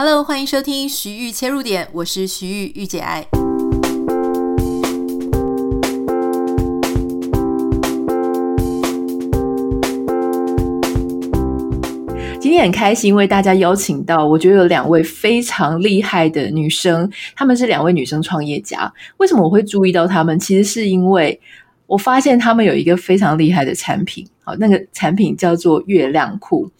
Hello，欢迎收听徐玉切入点，我是徐玉御姐爱。今天很开心为大家邀请到，我觉得有两位非常厉害的女生，她们是两位女生创业家。为什么我会注意到她们？其实是因为我发现她们有一个非常厉害的产品，好，那个产品叫做月亮裤。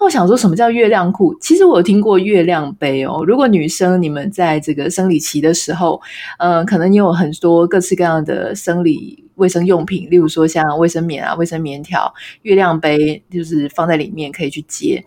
那我想说，什么叫月亮裤？其实我有听过月亮杯哦。如果女生你们在这个生理期的时候，嗯、呃，可能你有很多各式各样的生理卫生用品，例如说像卫生棉啊、卫生棉条、月亮杯，就是放在里面可以去接。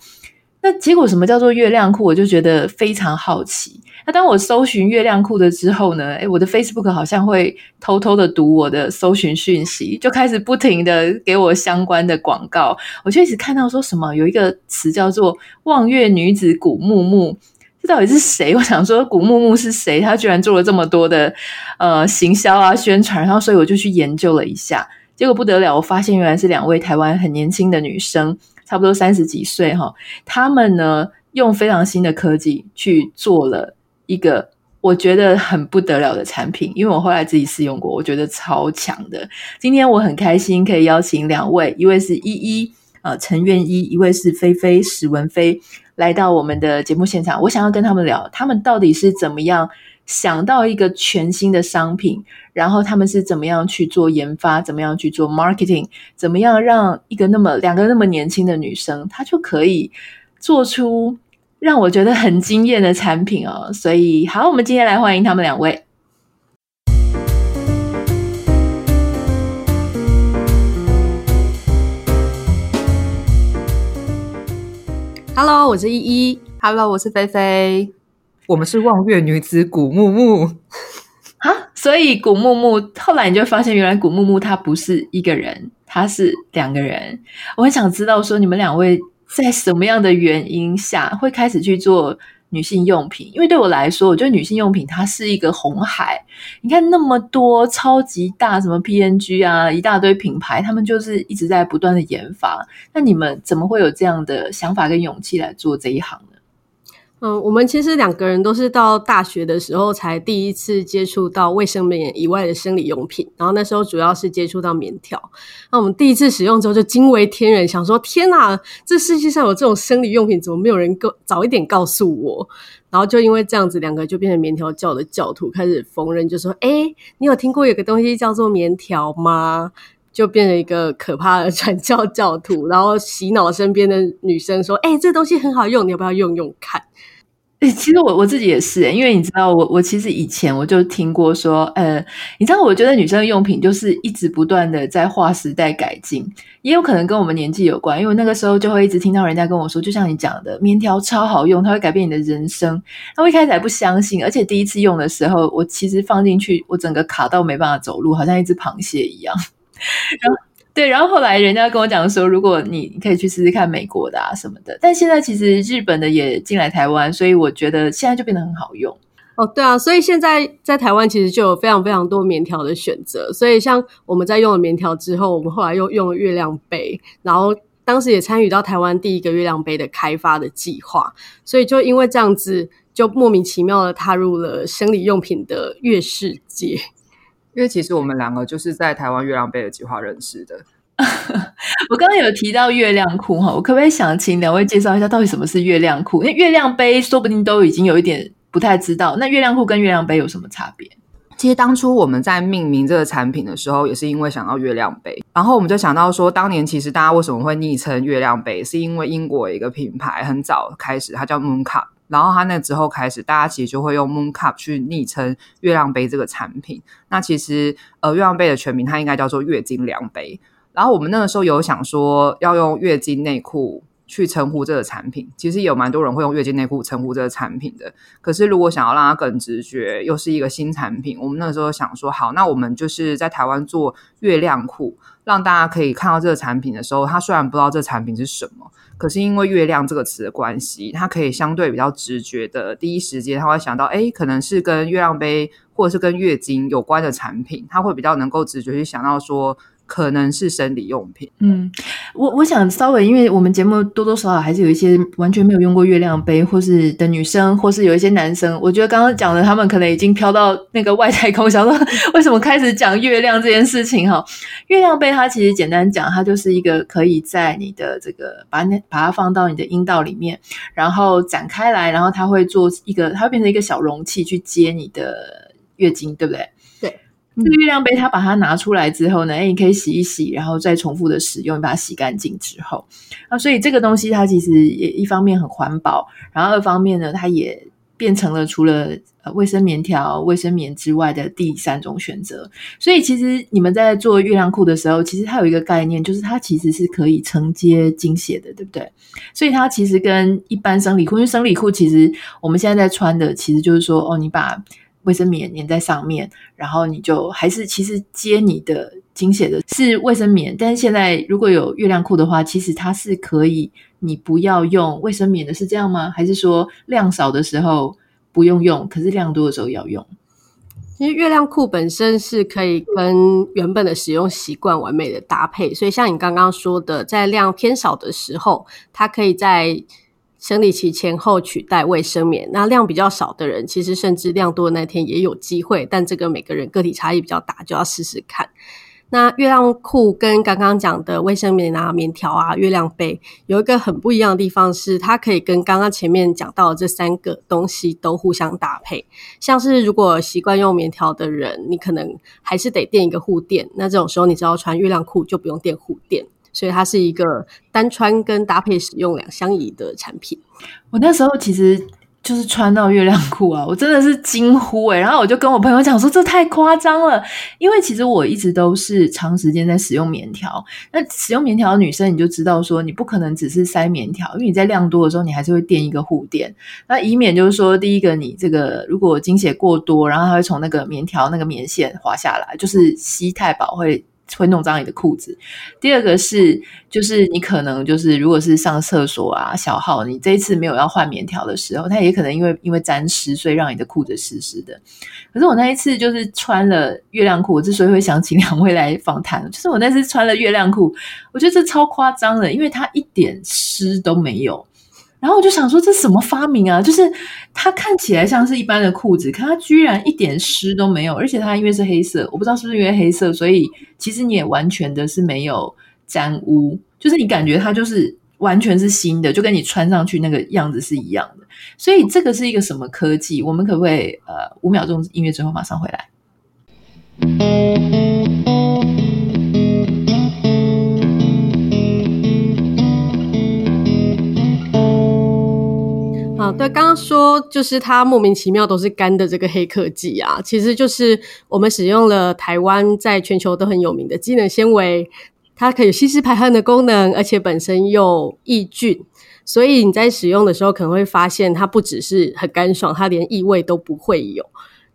那结果什么叫做月亮裤？我就觉得非常好奇。那当我搜寻月亮裤的之后呢，诶，我的 Facebook 好像会偷偷的读我的搜寻讯息，就开始不停的给我相关的广告。我就一直看到说什么有一个词叫做“望月女子古木木”，这到底是谁？我想说古木木是谁？他居然做了这么多的呃行销啊宣传，然后所以我就去研究了一下，结果不得了，我发现原来是两位台湾很年轻的女生。差不多三十几岁哈，他们呢用非常新的科技去做了一个我觉得很不得了的产品，因为我后来自己试用过，我觉得超强的。今天我很开心可以邀请两位，一位是依依呃陈苑依，一位是菲菲史文菲来到我们的节目现场。我想要跟他们聊，他们到底是怎么样想到一个全新的商品，然后他们是怎么样去做研发，怎么样去做 marketing，怎么样让一个那么两个那么年轻的女生，她就可以做出让我觉得很惊艳的产品哦。所以，好，我们今天来欢迎他们两位。Hello，我是依依。Hello，我是菲菲。我们是望月女子古木木 啊，所以古木木后来你就发现，原来古木木她不是一个人，她是两个人。我很想知道，说你们两位在什么样的原因下会开始去做女性用品？因为对我来说，我觉得女性用品它是一个红海。你看那么多超级大，什么 P N G 啊，一大堆品牌，他们就是一直在不断的研发。那你们怎么会有这样的想法跟勇气来做这一行？嗯，我们其实两个人都是到大学的时候才第一次接触到卫生棉以外的生理用品，然后那时候主要是接触到棉条。那我们第一次使用之后就惊为天人，想说天哪，这世界上有这种生理用品，怎么没有人告早一点告诉我？然后就因为这样子，两个就变成棉条教的教徒，开始逢人，就说：“诶，你有听过有个东西叫做棉条吗？”就变成一个可怕的传教教徒，然后洗脑身边的女生说：“诶，这东西很好用，你要不要用用看？”其实我我自己也是，因为你知道，我我其实以前我就听过说，呃，你知道，我觉得女生的用品就是一直不断的在划时代改进，也有可能跟我们年纪有关，因为那个时候就会一直听到人家跟我说，就像你讲的，棉条超好用，它会改变你的人生。那我一开始还不相信，而且第一次用的时候，我其实放进去，我整个卡到没办法走路，好像一只螃蟹一样，然后。对，然后后来人家跟我讲说，如果你可以去试试看美国的啊什么的，但现在其实日本的也进来台湾，所以我觉得现在就变得很好用。哦，对啊，所以现在在台湾其实就有非常非常多棉条的选择。所以像我们在用了棉条之后，我们后来又用了月亮杯，然后当时也参与到台湾第一个月亮杯的开发的计划。所以就因为这样子，就莫名其妙的踏入了生理用品的月世界。因为其实我们两个就是在台湾月亮杯的计划认识的。我刚刚有提到月亮裤哈，我可不可以想请两位介绍一下到底什么是月亮裤？因为月亮杯说不定都已经有一点不太知道，那月亮裤跟月亮杯有什么差别？其实当初我们在命名这个产品的时候，也是因为想到月亮杯，然后我们就想到说，当年其实大家为什么会昵称月亮杯，是因为英国一个品牌很早开始，它叫 Moon Cup。然后它那之后开始，大家其实就会用 Moon Cup 去昵称月亮杯这个产品。那其实呃，月亮杯的全名它应该叫做月经量杯。然后我们那个时候有想说要用月经内裤去称呼这个产品，其实有蛮多人会用月经内裤称呼这个产品的。可是如果想要让它更直觉，又是一个新产品，我们那个时候想说，好，那我们就是在台湾做月亮裤，让大家可以看到这个产品的时候，他虽然不知道这产品是什么。可是因为“月亮”这个词的关系，他可以相对比较直觉的，第一时间他会想到，哎，可能是跟月亮杯或者是跟月经有关的产品，他会比较能够直觉去想到说，可能是生理用品。嗯，我我想稍微，因为我们节目多多少少还是有一些完全没有用过月亮杯，或是的女生，或是有一些男生，我觉得刚刚讲的他们可能已经飘到那个外太空，想说为什么开始讲月亮这件事情哈？月亮杯它其实简单讲，它就是一个可以在你的这个把那把它放到你的阴道里面，然后展开来，然后它会做一个，它会变成一个小容器去接你的月经，对不对？这个月亮杯，它把它拿出来之后呢，诶，你可以洗一洗，然后再重复的使用，把它洗干净之后，啊，所以这个东西它其实也一方面很环保，然后二方面呢，它也变成了除了呃卫生棉条、卫生棉之外的第三种选择。所以其实你们在做月亮裤的时候，其实它有一个概念，就是它其实是可以承接经血的，对不对？所以它其实跟一般生理裤，因为生理裤其实我们现在在穿的，其实就是说，哦，你把卫生棉粘在上面，然后你就还是其实接你的经血的是卫生棉，但是现在如果有月亮裤的话，其实它是可以你不要用卫生棉的，是这样吗？还是说量少的时候不用用，可是量多的时候要用？其实月亮裤本身是可以跟原本的使用习惯完美的搭配，所以像你刚刚说的，在量偏少的时候，它可以在生理期前后取代卫生棉，那量比较少的人，其实甚至量多的那天也有机会，但这个每个人个体差异比较大，就要试试看。那月亮裤跟刚刚讲的卫生棉啊、棉条啊、月亮杯有一个很不一样的地方是，它可以跟刚刚前面讲到的这三个东西都互相搭配。像是如果习惯用棉条的人，你可能还是得垫一个护垫，那这种时候你只要穿月亮裤就不用垫护垫。所以它是一个单穿跟搭配使用两相宜的产品。我那时候其实就是穿到月亮裤啊，我真的是惊呼诶、然后我就跟我朋友讲说，这太夸张了，因为其实我一直都是长时间在使用棉条。那使用棉条的女生，你就知道说，你不可能只是塞棉条，因为你在量多的时候，你还是会垫一个护垫，那以免就是说，第一个你这个如果经血过多，然后它会从那个棉条那个棉线滑下来，就是吸太饱会。会弄脏你的裤子。第二个是，就是你可能就是，如果是上厕所啊，小号，你这一次没有要换棉条的时候，它也可能因为因为沾湿，所以让你的裤子湿湿的。可是我那一次就是穿了月亮裤，我之所以会想请 两位来访谈，就是我那次穿了月亮裤，我觉得这超夸张的，因为它一点湿都没有。然后我就想说，这什么发明啊？就是它看起来像是一般的裤子，可它居然一点湿都没有，而且它因为是黑色，我不知道是不是因为黑色，所以其实你也完全的是没有沾污，就是你感觉它就是完全是新的，就跟你穿上去那个样子是一样的。所以这个是一个什么科技？我们可不可以呃五秒钟音乐之后马上回来？啊，对，刚刚说就是它莫名其妙都是干的这个黑科技啊，其实就是我们使用了台湾在全球都很有名的机能纤维，它可以吸湿排汗的功能，而且本身又抑菌，所以你在使用的时候可能会发现它不只是很干爽，它连异味都不会有。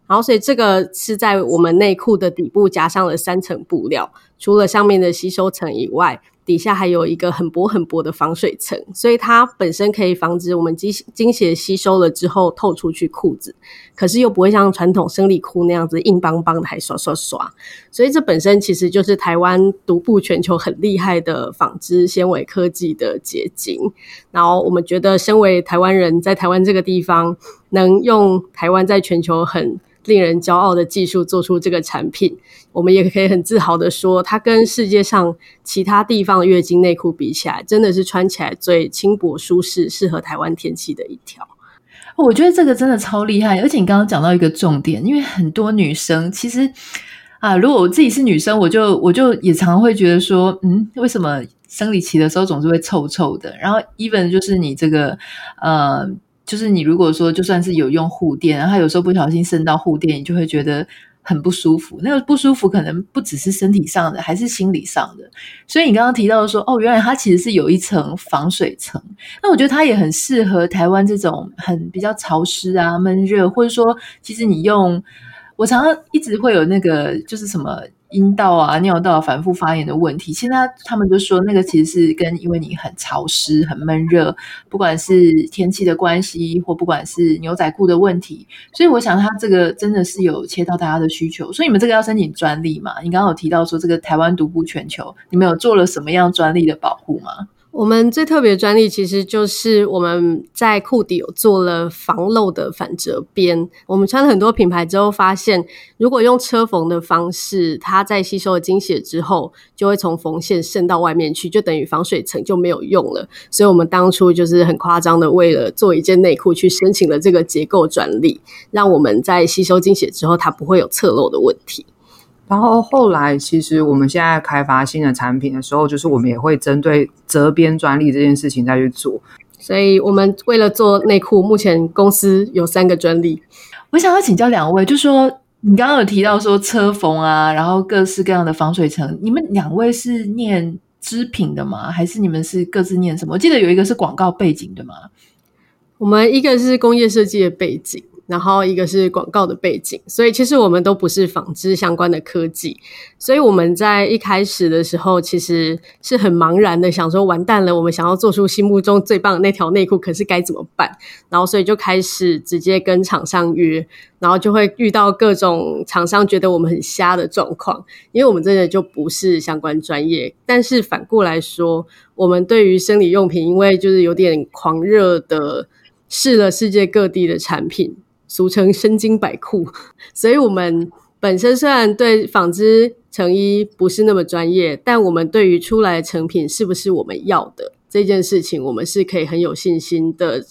然后，所以这个是在我们内裤的底部加上了三层布料，除了上面的吸收层以外。底下还有一个很薄很薄的防水层，所以它本身可以防止我们经经血吸收了之后透出去裤子，可是又不会像传统生理裤那样子硬邦邦的还刷刷刷。所以这本身其实就是台湾独步全球很厉害的纺织纤维科技的结晶。然后我们觉得，身为台湾人在台湾这个地方，能用台湾在全球很令人骄傲的技术做出这个产品，我们也可以很自豪的说，它跟世界上其他地方的月经内裤比起来，真的是穿起来最轻薄舒适、适合台湾天气的一条。我觉得这个真的超厉害，而且你刚刚讲到一个重点，因为很多女生其实啊，如果我自己是女生，我就我就也常会觉得说，嗯，为什么生理期的时候总是会臭臭的？然后，even 就是你这个呃。就是你如果说就算是有用护垫，然后有时候不小心渗到护垫，你就会觉得很不舒服。那个不舒服可能不只是身体上的，还是心理上的。所以你刚刚提到说，哦，原来它其实是有一层防水层。那我觉得它也很适合台湾这种很比较潮湿啊、闷热，或者说其实你用，我常常一直会有那个就是什么。阴道啊、尿道反复发炎的问题。现在他们就说，那个其实是跟因为你很潮湿、很闷热，不管是天气的关系，或不管是牛仔裤的问题。所以我想，他这个真的是有切到大家的需求。所以你们这个要申请专利嘛？你刚刚有提到说这个台湾独步全球，你们有做了什么样专利的保护吗？我们最特别的专利其实就是我们在裤底有做了防漏的反折边。我们穿了很多品牌之后，发现如果用车缝的方式，它在吸收了精血之后，就会从缝线渗到外面去，就等于防水层就没有用了。所以我们当初就是很夸张的，为了做一件内裤去申请了这个结构专利，让我们在吸收精血之后，它不会有侧漏的问题。然后后来，其实我们现在开发新的产品的时候，就是我们也会针对折边专利这件事情再去做。所以，我们为了做内裤，目前公司有三个专利。我想要请教两位，就说你刚刚有提到说车缝啊，然后各式各样的防水层，你们两位是念织品的吗？还是你们是各自念什么？我记得有一个是广告背景的吗？我们一个是工业设计的背景。然后一个是广告的背景，所以其实我们都不是纺织相关的科技，所以我们在一开始的时候其实是很茫然的，想说完蛋了，我们想要做出心目中最棒的那条内裤，可是该怎么办？然后所以就开始直接跟厂商约，然后就会遇到各种厂商觉得我们很瞎的状况，因为我们真的就不是相关专业。但是反过来说，我们对于生理用品，因为就是有点狂热的试了世界各地的产品。俗称身经百库，所以我们本身虽然对纺织成衣不是那么专业，但我们对于出来成品是不是我们要的这件事情，我们是可以很有信心的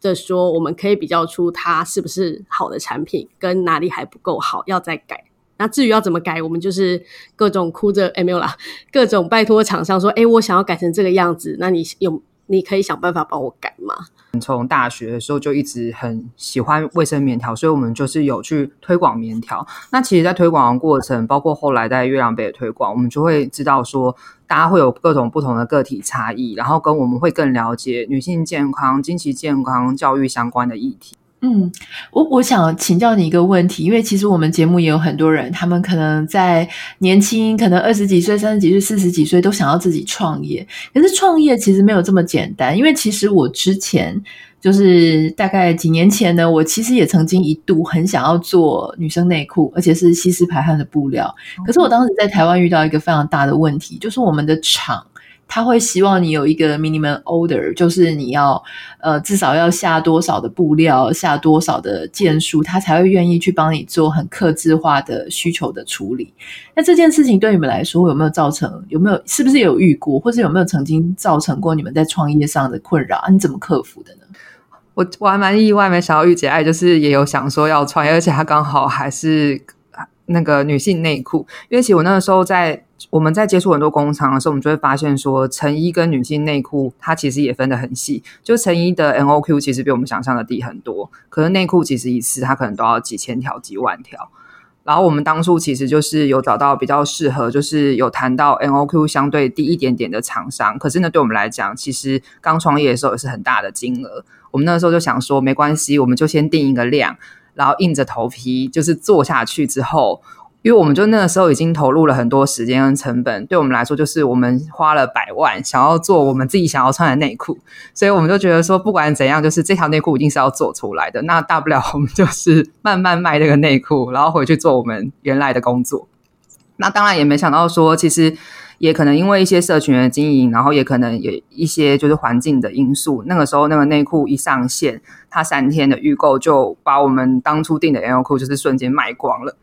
的说，我们可以比较出它是不是好的产品，跟哪里还不够好，要再改。那至于要怎么改，我们就是各种哭着，哎，没有啦，各种拜托厂商说，哎，我想要改成这个样子，那你有你可以想办法帮我改吗？从大学的时候就一直很喜欢卫生棉条，所以我们就是有去推广棉条。那其实，在推广的过程，包括后来在月亮杯的推广，我们就会知道说，大家会有各种不同的个体差异，然后跟我们会更了解女性健康、经期健康、教育相关的议题。嗯，我我想请教你一个问题，因为其实我们节目也有很多人，他们可能在年轻，可能二十几岁、三十几岁、四十几岁都想要自己创业。可是创业其实没有这么简单，因为其实我之前就是大概几年前呢，我其实也曾经一度很想要做女生内裤，而且是吸湿排汗的布料。可是我当时在台湾遇到一个非常大的问题，就是我们的厂。他会希望你有一个 minimum order，就是你要呃至少要下多少的布料，下多少的件数，他才会愿意去帮你做很克制化的需求的处理。那这件事情对你们来说有没有造成？有没有是不是有遇过，或是有没有曾经造成过你们在创业上的困扰？你怎么克服的呢？我我还蛮意外，没想到玉姐爱就是也有想说要创业，而且她刚好还是那个女性内裤，因为其实我那个时候在。我们在接触很多工厂的时候，我们就会发现说，成衣跟女性内裤它其实也分得很细。就成衣的 NOQ 其实比我们想象的低很多，可是内裤其实一次它可能都要几千条、几万条。然后我们当初其实就是有找到比较适合，就是有谈到 NOQ 相对低一点点的厂商。可是呢，对我们来讲，其实刚创业的时候也是很大的金额。我们那时候就想说，没关系，我们就先定一个量，然后硬着头皮就是做下去之后。因为我们就那个时候已经投入了很多时间跟成本，对我们来说就是我们花了百万想要做我们自己想要穿的内裤，所以我们就觉得说不管怎样，就是这条内裤一定是要做出来的。那大不了我们就是慢慢卖这个内裤，然后回去做我们原来的工作。那当然也没想到说，其实也可能因为一些社群的经营，然后也可能有一些就是环境的因素。那个时候那个内裤一上线，它三天的预购就把我们当初订的 L 裤就是瞬间卖光了。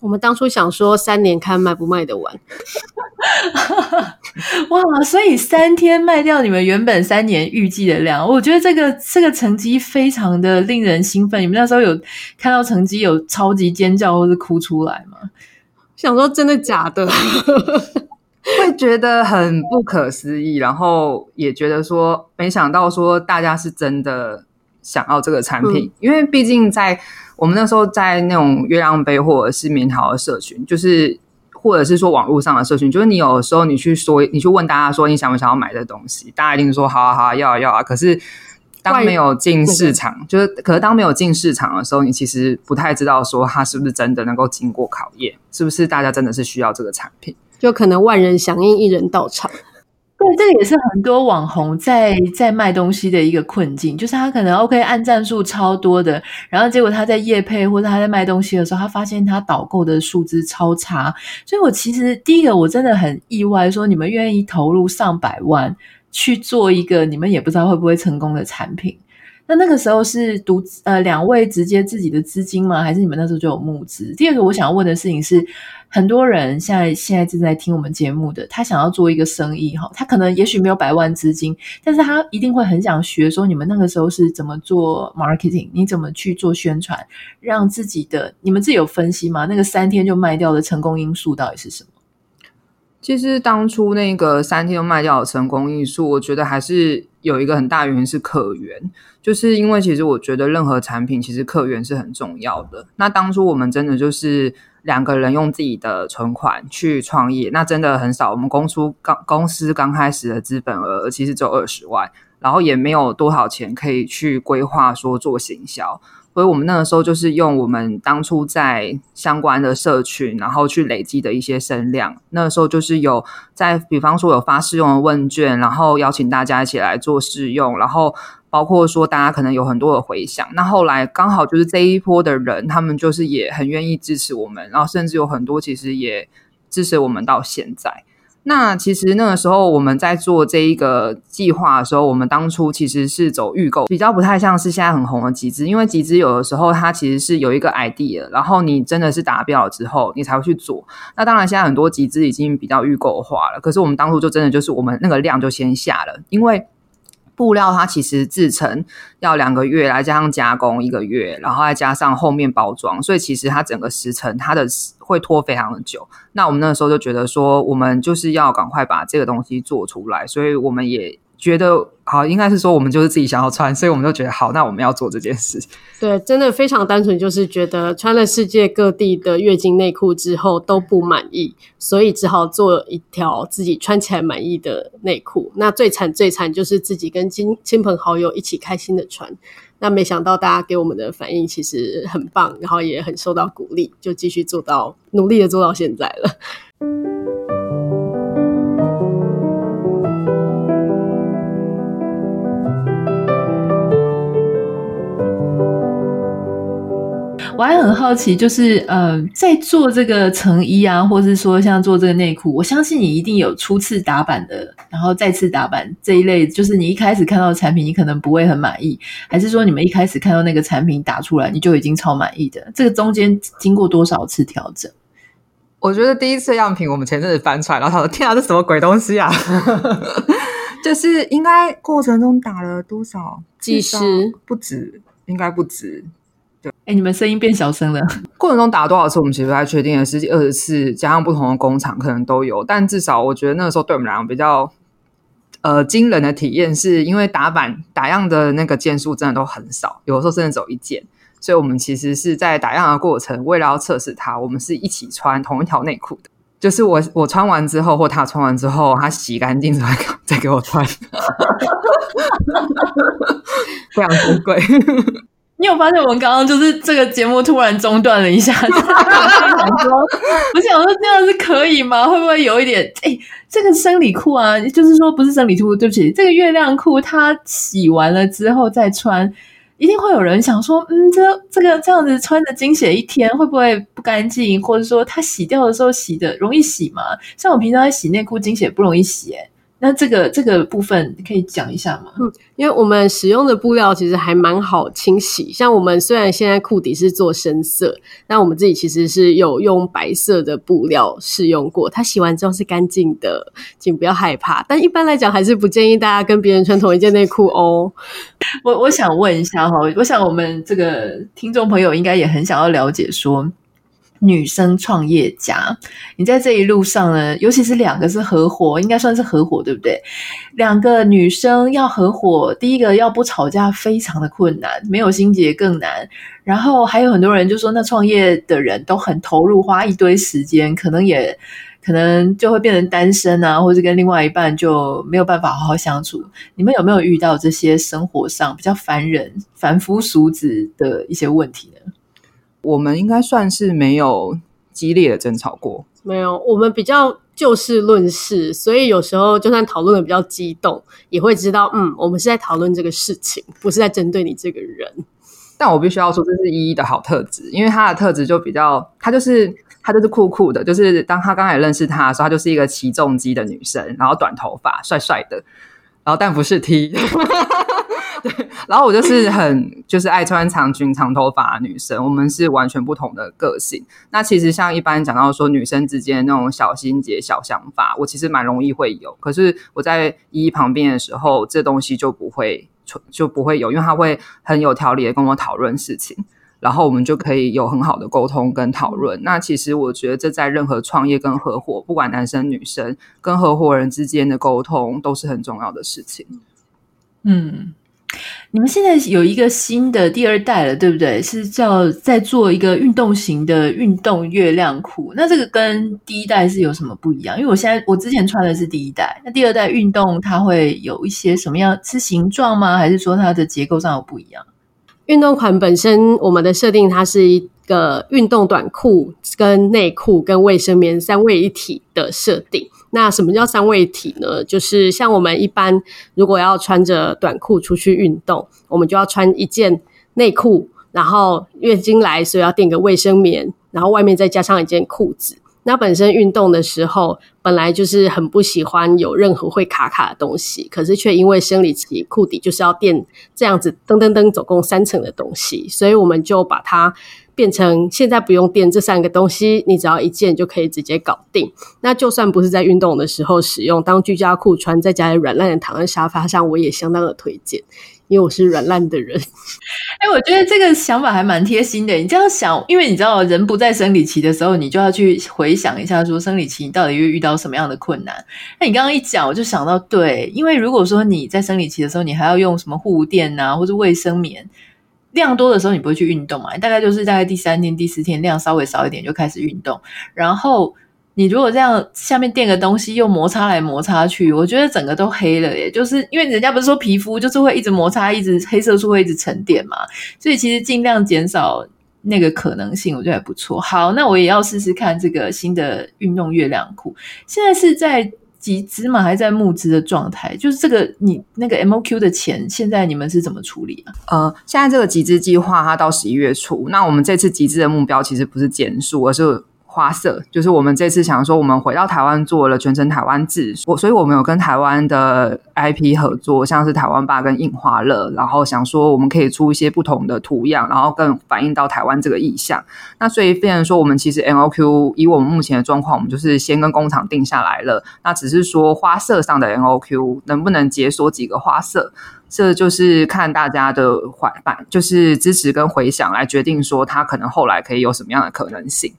我们当初想说三年看卖不卖得完，哇！所以三天卖掉你们原本三年预计的量，我觉得这个这个成绩非常的令人兴奋。你们那时候有看到成绩有超级尖叫或是哭出来吗？想说真的假的，会觉得很不可思议，然后也觉得说没想到说大家是真的想要这个产品，嗯、因为毕竟在。我们那时候在那种月亮杯或者是棉桃的社群，就是或者是说网络上的社群，就是你有的时候你去说，你去问大家说你想不想要买这东西，大家一定说好啊好啊要啊要啊。可是当没有进市场，就是可是当没有进市场的时候，你其实不太知道说它是不是真的能够经过考验，是不是大家真的是需要这个产品，就可能万人响应，一人到场。对，这个也是很多网红在在卖东西的一个困境，就是他可能 OK 按赞数超多的，然后结果他在夜配或者他在卖东西的时候，他发现他导购的数字超差，所以我其实第一个我真的很意外，说你们愿意投入上百万去做一个你们也不知道会不会成功的产品。那那个时候是独呃两位直接自己的资金吗？还是你们那时候就有募资？第二个我想要问的事情是，很多人现在现在正在听我们节目的，他想要做一个生意哈，他可能也许没有百万资金，但是他一定会很想学说你们那个时候是怎么做 marketing，你怎么去做宣传，让自己的你们自己有分析吗？那个三天就卖掉的成功因素到底是什么？其实当初那个三天就卖掉的成功因素，我觉得还是有一个很大原因是客源。就是因为其实我觉得任何产品其实客源是很重要的。那当初我们真的就是两个人用自己的存款去创业，那真的很少。我们公司刚公司刚开始的资本额其实只有二十万，然后也没有多少钱可以去规划说做行销。所以我们那个时候就是用我们当初在相关的社群，然后去累积的一些声量。那个时候就是有在，比方说有发试用的问卷，然后邀请大家一起来做试用，然后包括说大家可能有很多的回响。那后来刚好就是这一波的人，他们就是也很愿意支持我们，然后甚至有很多其实也支持我们到现在。那其实那个时候我们在做这一个计划的时候，我们当初其实是走预购，比较不太像是现在很红的集资，因为集资有的时候它其实是有一个 idea，然后你真的是达标了之后，你才会去做。那当然现在很多集资已经比较预购化了，可是我们当初就真的就是我们那个量就先下了，因为。布料它其实制成要两个月，来加上加工一个月，然后再加上后面包装，所以其实它整个时程它的会拖非常的久。那我们那时候就觉得说，我们就是要赶快把这个东西做出来，所以我们也。觉得好，应该是说我们就是自己想要穿，所以我们就觉得好，那我们要做这件事。对，真的非常单纯，就是觉得穿了世界各地的月经内裤之后都不满意，所以只好做一条自己穿起来满意的内裤。那最惨最惨就是自己跟亲亲朋好友一起开心的穿。那没想到大家给我们的反应其实很棒，然后也很受到鼓励，就继续做到努力的做到现在了。我还很好奇，就是呃，在做这个成衣啊，或是说像做这个内裤，我相信你一定有初次打版的，然后再次打版这一类。就是你一开始看到的产品，你可能不会很满意，还是说你们一开始看到那个产品打出来，你就已经超满意的？这个中间经过多少次调整？我觉得第一次样品我们前阵子翻出来，然后他说：“天啊，这什么鬼东西啊！” 就是应该过程中打了多少？几十？不止，应该不止。对，哎，你们声音变小声了。过程中打了多少次，我们其实不太确定，十几、二十次，加上不同的工厂，可能都有。但至少我觉得那个时候对我们来讲比较呃惊人的体验，是因为打版打样的那个件数真的都很少，有的时候甚至只有一件。所以我们其实是在打样的过程，为了要测试它，我们是一起穿同一条内裤的。就是我我穿完之后，或他穿完之后，他洗干净之后 再给我穿，非常珍贵。你有发现我们刚刚就是这个节目突然中断了一下？我想说，我想说这样是可以吗？会不会有一点？哎、欸，这个生理裤啊，就是说不是生理裤，对不起，这个月亮裤它洗完了之后再穿，一定会有人想说，嗯，这这个这样子穿着经血一天会不会不干净？或者说它洗掉的时候洗的容易洗吗？像我平常在洗内裤，经血不容易洗、欸，那这个这个部分可以讲一下吗？嗯，因为我们使用的布料其实还蛮好清洗。像我们虽然现在裤底是做深色，但我们自己其实是有用白色的布料试用过，它洗完之后是干净的，请不要害怕。但一般来讲，还是不建议大家跟别人穿同一件内裤哦。我我想问一下哈，我想我们这个听众朋友应该也很想要了解说。女生创业家，你在这一路上呢，尤其是两个是合伙，应该算是合伙，对不对？两个女生要合伙，第一个要不吵架非常的困难，没有心结更难。然后还有很多人就说，那创业的人都很投入，花一堆时间，可能也可能就会变成单身啊，或者跟另外一半就没有办法好好相处。你们有没有遇到这些生活上比较烦人、凡夫俗子的一些问题呢？我们应该算是没有激烈的争吵过，没有。我们比较就事论事，所以有时候就算讨论的比较激动，也会知道，嗯，我们是在讨论这个事情，不是在针对你这个人。但我必须要说，这是依依的好特质，因为她的特质就比较，她就是她就是酷酷的，就是当她刚才认识她的时候，她就是一个起重机的女生，然后短头发，帅帅的，然后但不是 T。对，然后我就是很就是爱穿长裙长头发的女生，我们是完全不同的个性。那其实像一般讲到说女生之间那种小心结、小想法，我其实蛮容易会有。可是我在依依旁边的时候，这东西就不会就不会有，因为她会很有条理的跟我讨论事情，然后我们就可以有很好的沟通跟讨论。那其实我觉得这在任何创业跟合伙，不管男生女生跟合伙人之间的沟通，都是很重要的事情。嗯。你们现在有一个新的第二代了，对不对？是叫在做一个运动型的运动月亮裤。那这个跟第一代是有什么不一样？因为我现在我之前穿的是第一代，那第二代运动它会有一些什么样？是形状吗？还是说它的结构上有不一样？运动款本身我们的设定，它是一个运动短裤、跟内裤、跟卫生棉三位一体的设定。那什么叫三位一体呢？就是像我们一般如果要穿着短裤出去运动，我们就要穿一件内裤，然后月经来所以要垫个卫生棉，然后外面再加上一件裤子。那本身运动的时候本来就是很不喜欢有任何会卡卡的东西，可是却因为生理期裤底就是要垫这样子噔噔噔，总共三层的东西，所以我们就把它。变成现在不用垫这三个东西，你只要一件就可以直接搞定。那就算不是在运动的时候使用，当居家裤穿，在家里软烂的躺在沙发上，我也相当的推荐，因为我是软烂的人。哎、我觉得这个想法还蛮贴心的。你这样想，因为你知道人不在生理期的时候，你就要去回想一下，说生理期你到底会遇到什么样的困难。那你刚刚一讲，我就想到，对，因为如果说你在生理期的时候，你还要用什么护垫啊，或者卫生棉。量多的时候你不会去运动嘛？大概就是大概第三天、第四天量稍微少一点就开始运动。然后你如果这样下面垫个东西又摩擦来摩擦去，我觉得整个都黑了耶。就是因为人家不是说皮肤就是会一直摩擦，一直黑色素会一直沉淀嘛，所以其实尽量减少那个可能性，我觉得还不错。好，那我也要试试看这个新的运动月亮裤。现在是在。集资嘛，还在募资的状态，就是这个你那个 MOQ 的钱，现在你们是怎么处理啊？呃，现在这个集资计划它到十一月初，那我们这次集资的目标其实不是减数，而是。花色就是我们这次想说，我们回到台湾做了全程台湾制，我所以我们有跟台湾的 IP 合作，像是台湾吧跟印花乐，然后想说我们可以出一些不同的图样，然后更反映到台湾这个意象。那所以变成说，我们其实 MOQ 以我们目前的状况，我们就是先跟工厂定下来了，那只是说花色上的 MOQ 能不能解锁几个花色，这就是看大家的环版，就是支持跟回响来决定说它可能后来可以有什么样的可能性。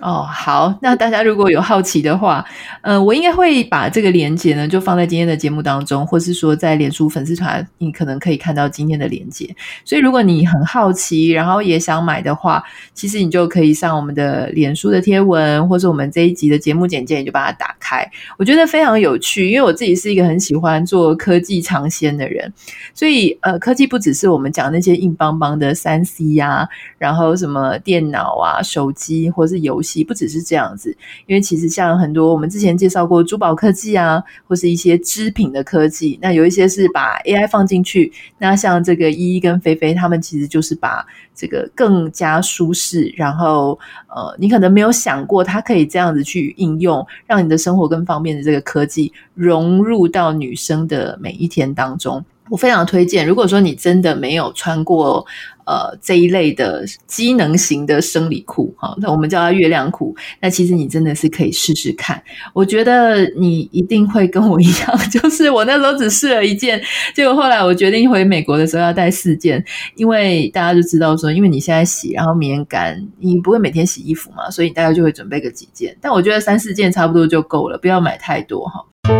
哦，好，那大家如果有好奇的话，呃，我应该会把这个连接呢，就放在今天的节目当中，或是说在脸书粉丝团，你可能可以看到今天的连接。所以，如果你很好奇，然后也想买的话，其实你就可以上我们的脸书的贴文，或是我们这一集的节目简介，你就把它打开。我觉得非常有趣，因为我自己是一个很喜欢做科技尝鲜的人，所以呃，科技不只是我们讲那些硬邦邦的三 C 呀，然后什么电脑啊、手机或是游戏。不只是这样子，因为其实像很多我们之前介绍过珠宝科技啊，或是一些织品的科技，那有一些是把 AI 放进去。那像这个依依跟菲菲，他们其实就是把这个更加舒适，然后呃，你可能没有想过它可以这样子去应用，让你的生活更方便的这个科技融入到女生的每一天当中。我非常推荐，如果说你真的没有穿过呃这一类的机能型的生理裤，哈，那我们叫它月亮裤，那其实你真的是可以试试看。我觉得你一定会跟我一样，就是我那时候只试了一件，结果后来我决定回美国的时候要带四件，因为大家就知道说，因为你现在洗，然后棉干，你不会每天洗衣服嘛，所以大概就会准备个几件。但我觉得三四件差不多就够了，不要买太多哈。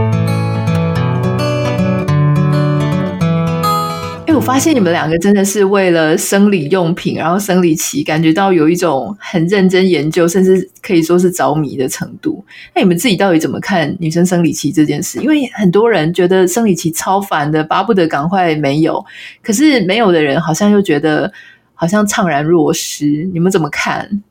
哎，我发现你们两个真的是为了生理用品，然后生理期感觉到有一种很认真研究，甚至可以说是着迷的程度。那你们自己到底怎么看女生生理期这件事？因为很多人觉得生理期超烦的，巴不得赶快没有，可是没有的人好像又觉得好像怅然若失。你们怎么看？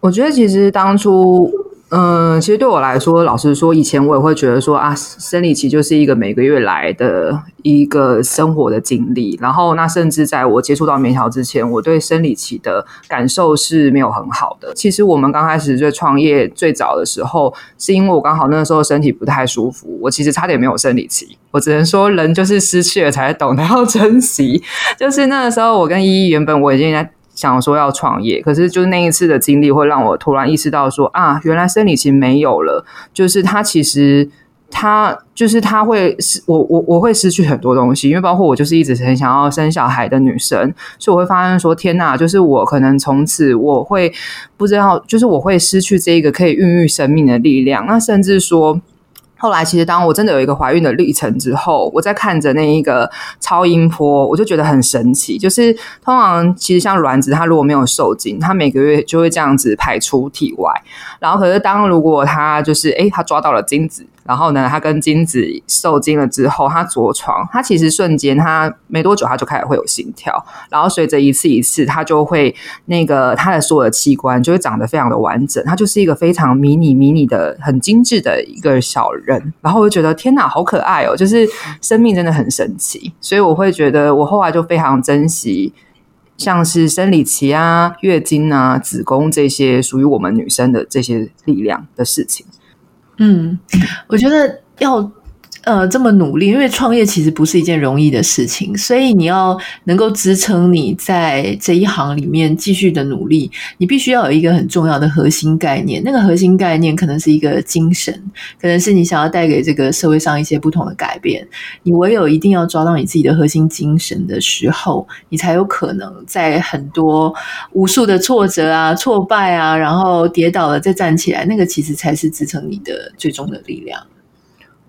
我觉得其实当初。嗯，其实对我来说，老实说，以前我也会觉得说啊，生理期就是一个每个月来的一个生活的经历。然后，那甚至在我接触到棉条之前，我对生理期的感受是没有很好的。其实我们刚开始在创业最早的时候，是因为我刚好那个时候身体不太舒服，我其实差点没有生理期。我只能说，人就是失去了才懂得要 珍惜。就是那个时候，我跟依依原本我已经在。想说要创业，可是就是那一次的经历会让我突然意识到说啊，原来生理期没有了，就是他其实他就是他会失我我我会失去很多东西，因为包括我就是一直很想要生小孩的女生，所以我会发现说天哪，就是我可能从此我会不知道，就是我会失去这一个可以孕育生命的力量，那甚至说。后来，其实当我真的有一个怀孕的历程之后，我在看着那一个超音波，我就觉得很神奇。就是通常其实像卵子，它如果没有受精，它每个月就会这样子排出体外。然后，可是当如果它就是诶，它抓到了精子。然后呢，它跟精子受精了之后，它着床，它其实瞬间，它没多久，它就开始会有心跳。然后随着一次一次，它就会那个它的所有的器官就会长得非常的完整，它就是一个非常迷你迷你的、很精致的一个小人。然后我就觉得天哪，好可爱哦！就是生命真的很神奇，所以我会觉得我后来就非常珍惜，像是生理期啊、月经啊、子宫这些属于我们女生的这些力量的事情。嗯，我觉得要呃这么努力，因为创业其实不是一件容易的事情，所以你要能够支撑你在这一行里面继续的努力，你必须要有一个很重要的核心概念。那个核心概念可能是一个精神，可能是你想要带给这个社会上一些不同的改变。你唯有一定要抓到你自己的核心精神的时候，你才有可能在很多无数的挫折啊、挫败啊，然后跌倒了再站起来，那个其实才是支撑你的最终的力量。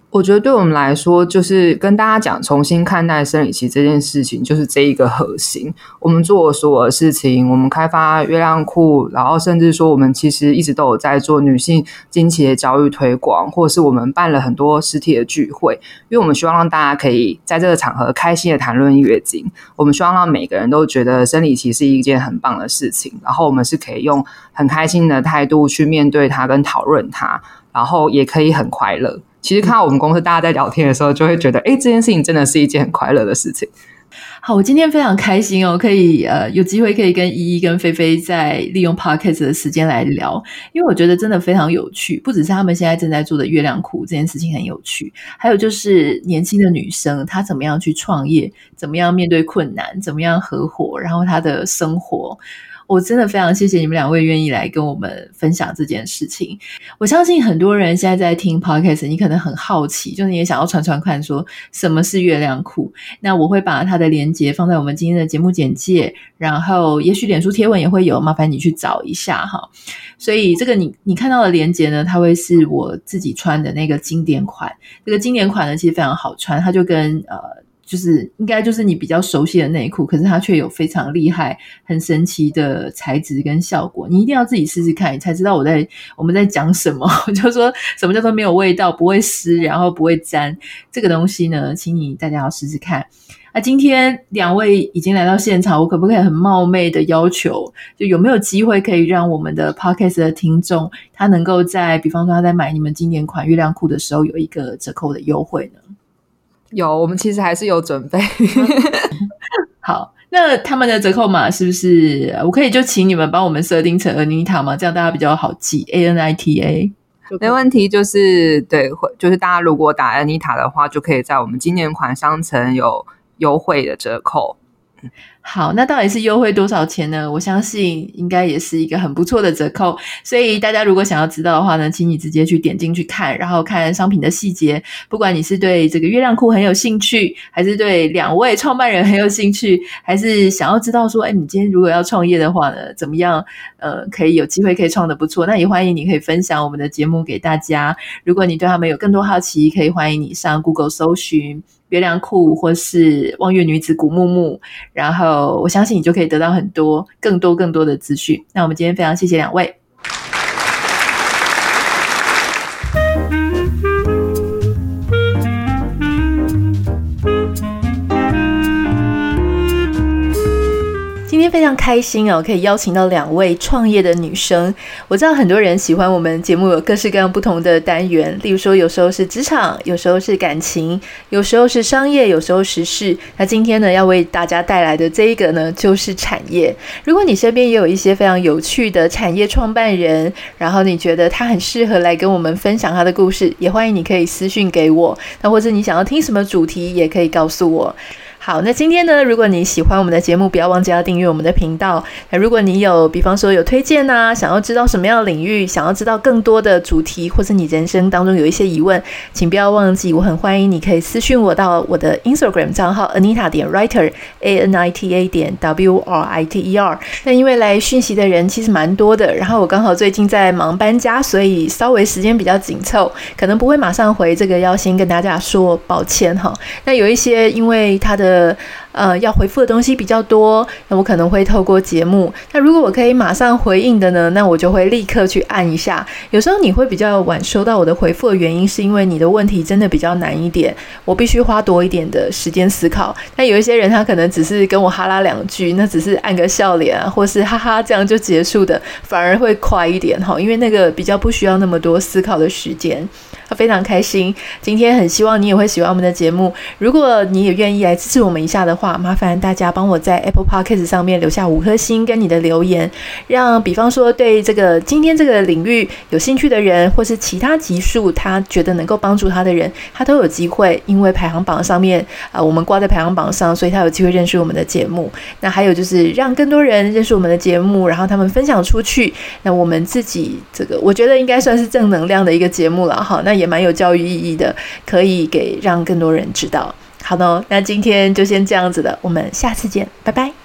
我觉得对我们来说，就是跟大家讲，重新看待生理期这件事情，就是这一个核心。我们做所有的事情，我们开发月亮裤，然后甚至说，我们其实一直都有在做女性经期的教育推广，或是我们办了很多实体的聚会，因为我们希望让大家可以在这个场合开心的谈论月经。我们希望让每个人都觉得生理期是一件很棒的事情，然后我们是可以用很开心的态度去面对它跟讨论它，然后也可以很快乐。其实看到我们公司大家在聊天的时候，就会觉得，哎，这件事情真的是一件很快乐的事情。好，我今天非常开心哦，可以呃有机会可以跟依依跟菲菲在利用 Podcast 的时间来聊，因为我觉得真的非常有趣。不只是他们现在正在做的月亮裤这件事情很有趣，还有就是年轻的女生她怎么样去创业，怎么样面对困难，怎么样合伙，然后她的生活。我真的非常谢谢你们两位愿意来跟我们分享这件事情。我相信很多人现在在听 Podcast，你可能很好奇，就是你也想要传传看，说什么是月亮裤。那我会把它的连接放在我们今天的节目简介，然后也许脸书贴文也会有，麻烦你去找一下哈。所以这个你你看到的连接呢，它会是我自己穿的那个经典款。这个经典款呢，其实非常好穿，它就跟呃。就是应该就是你比较熟悉的内裤，可是它却有非常厉害、很神奇的材质跟效果。你一定要自己试试看，你才知道我在我们在讲什么。就说什么叫做没有味道、不会湿，然后不会粘这个东西呢？请你大家要试试看。那今天两位已经来到现场，我可不可以很冒昧的要求，就有没有机会可以让我们的 Podcast 的听众，他能够在比方说他在买你们经典款月亮裤的时候，有一个折扣的优惠呢？有，我们其实还是有准备。好，那他们的折扣码是不是？我可以就请你们帮我们设定成 Anita 吗？这样大家比较好记。A N I T A，没问题。就是对，就是大家如果打 Anita 的话，就可以在我们今年款商城有优惠的折扣。好，那到底是优惠多少钱呢？我相信应该也是一个很不错的折扣。所以大家如果想要知道的话呢，请你直接去点进去看，然后看商品的细节。不管你是对这个月亮裤很有兴趣，还是对两位创办人很有兴趣，还是想要知道说，哎，你今天如果要创业的话呢，怎么样？呃，可以有机会可以创得不错，那也欢迎你可以分享我们的节目给大家。如果你对他们有更多好奇，可以欢迎你上 Google 搜寻。月亮裤，或是望月女子古木木，然后我相信你就可以得到很多、更多、更多的资讯。那我们今天非常谢谢两位。非常开心哦，可以邀请到两位创业的女生。我知道很多人喜欢我们节目有各式各样不同的单元，例如说有时候是职场，有时候是感情，有时候是商业，有时候时事。那今天呢，要为大家带来的这一个呢，就是产业。如果你身边也有一些非常有趣的产业创办人，然后你觉得他很适合来跟我们分享他的故事，也欢迎你可以私讯给我。那或者你想要听什么主题，也可以告诉我。好，那今天呢，如果你喜欢我们的节目，不要忘记要订阅我们的频道。那如果你有，比方说有推荐呐、想要知道什么样的领域，想要知道更多的主题，或是你人生当中有一些疑问，请不要忘记，我很欢迎你可以私讯我到我的 Instagram 账号 Anita 点 Writer A N I T A 点 W R I T E R。那因为来讯息的人其实蛮多的，然后我刚好最近在忙搬家，所以稍微时间比较紧凑，可能不会马上回。这个要先跟大家说抱歉哈。那有一些因为他的呃呃，要回复的东西比较多，那我可能会透过节目。那如果我可以马上回应的呢，那我就会立刻去按一下。有时候你会比较晚收到我的回复的原因，是因为你的问题真的比较难一点，我必须花多一点的时间思考。那有一些人他可能只是跟我哈拉两句，那只是按个笑脸啊，或是哈哈这样就结束的，反而会快一点哈，因为那个比较不需要那么多思考的时间。他非常开心，今天很希望你也会喜欢我们的节目。如果你也愿意来支持我们一下的话，麻烦大家帮我在 Apple Podcast 上面留下五颗星跟你的留言，让比方说对这个今天这个领域有兴趣的人，或是其他集数他觉得能够帮助他的人，他都有机会，因为排行榜上面啊、我们挂在排行榜上，所以他有机会认识我们的节目。那还有就是让更多人认识我们的节目，然后他们分享出去，那我们自己这个我觉得应该算是正能量的一个节目了哈。那也蛮有教育意义的，可以给让更多人知道。好的，那今天就先这样子了，我们下次见，拜拜。